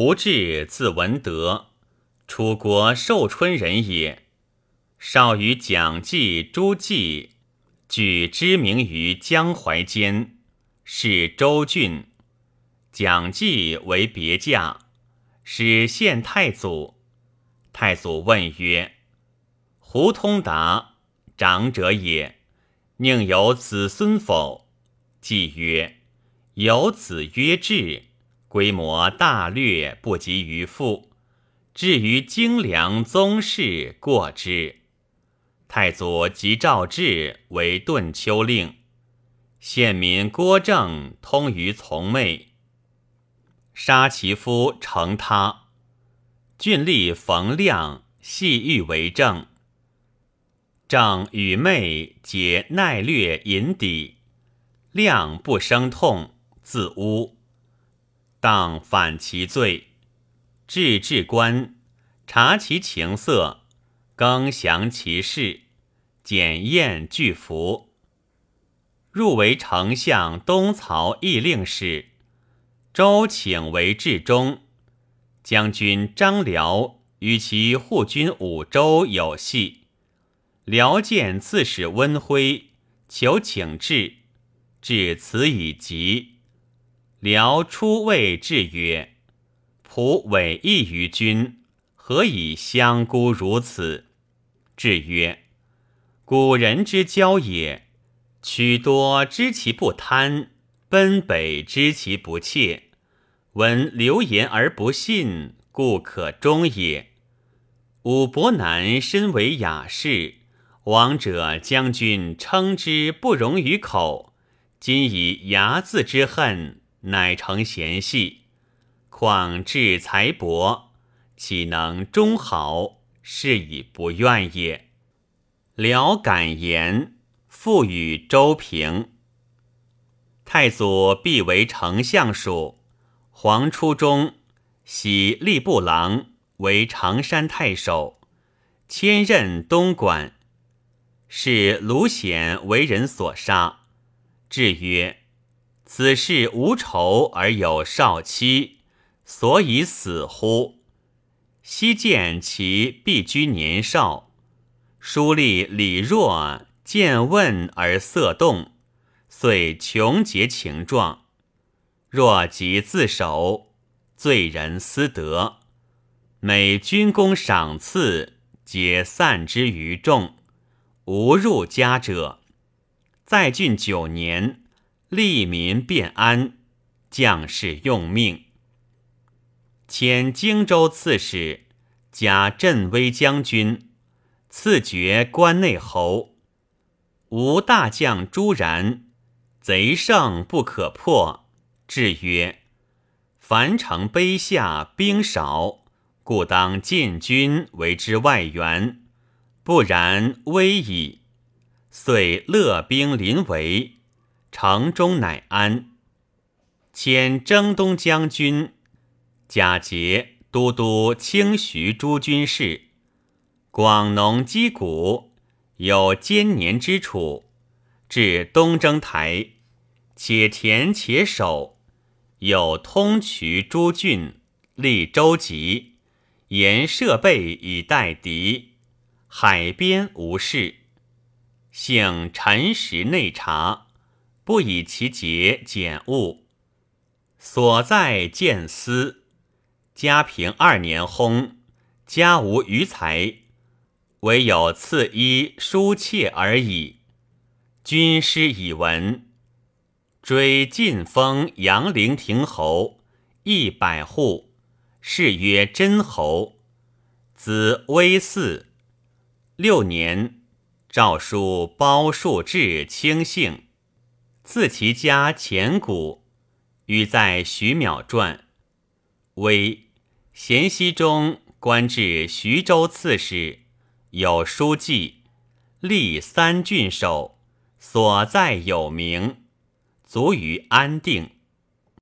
胡志，字文德，楚国寿春人也。少与蒋济、朱济俱知名于江淮间，是州郡。蒋济为别驾，使献太祖。太祖问曰：“胡通达，长者也，宁有子孙否？”季曰：“有子曰志。”规模大略不及于父，至于精良宗室过之。太祖即诏制为顿丘令，县民郭正通于从妹，杀其夫成他。郡吏冯亮系欲为政，正与妹皆耐略隐抵，亮不生痛，自污。当反其罪，治治官，察其情色，更详其事，检验具服。入为丞相东曹议令使，周请为治中。将军张辽与其护军五州有隙，辽见刺史温辉，求请至，至此以急。辽出谓至曰：“仆委义于君，何以相孤如此？”至曰：“古人之交也，曲多知其不贪，奔北知其不怯。闻流言而不信，故可忠也。武伯南身为雅士，王者将军称之不容于口，今以睚眦之恨。”乃成贤隙，况志才博，岂能终好？是以不愿也。辽感言，复与周平。太祖必为丞相属，黄初中，喜吏部郎，为常山太守，迁任东莞。是卢显为人所杀，至曰。此事无仇而有少妻，所以死乎？昔见其必居年少，书吏李若见问而色动，遂穷结情状。若即自首，罪人私德，每军功赏赐，皆散之于众，无入家者。在郡九年。利民便安，将士用命。迁荆州刺史，加镇威将军，赐爵关内侯。吴大将朱然，贼胜不可破，至曰：“樊城卑下，兵少，故当进军为之外援，不然危矣。”遂勒兵临围。城中乃安，迁征东将军，贾节都督清徐诸军事，广农击鼓，有坚年之处。至东征台，且田且守，有通衢诸郡，立舟楫，严设备以待敌。海边无事，幸辰时内察。不以其节简物，所在见思。嘉平二年薨，家无余财，唯有赐衣书妾而已。军师以闻，追晋封阳陵亭侯一百户，谥曰真侯。子威嗣，六年，诏书包树至卿姓。自其家前古，与在徐邈传。微咸熙中官至徐州刺史，有书记，历三郡守，所在有名，卒于安定。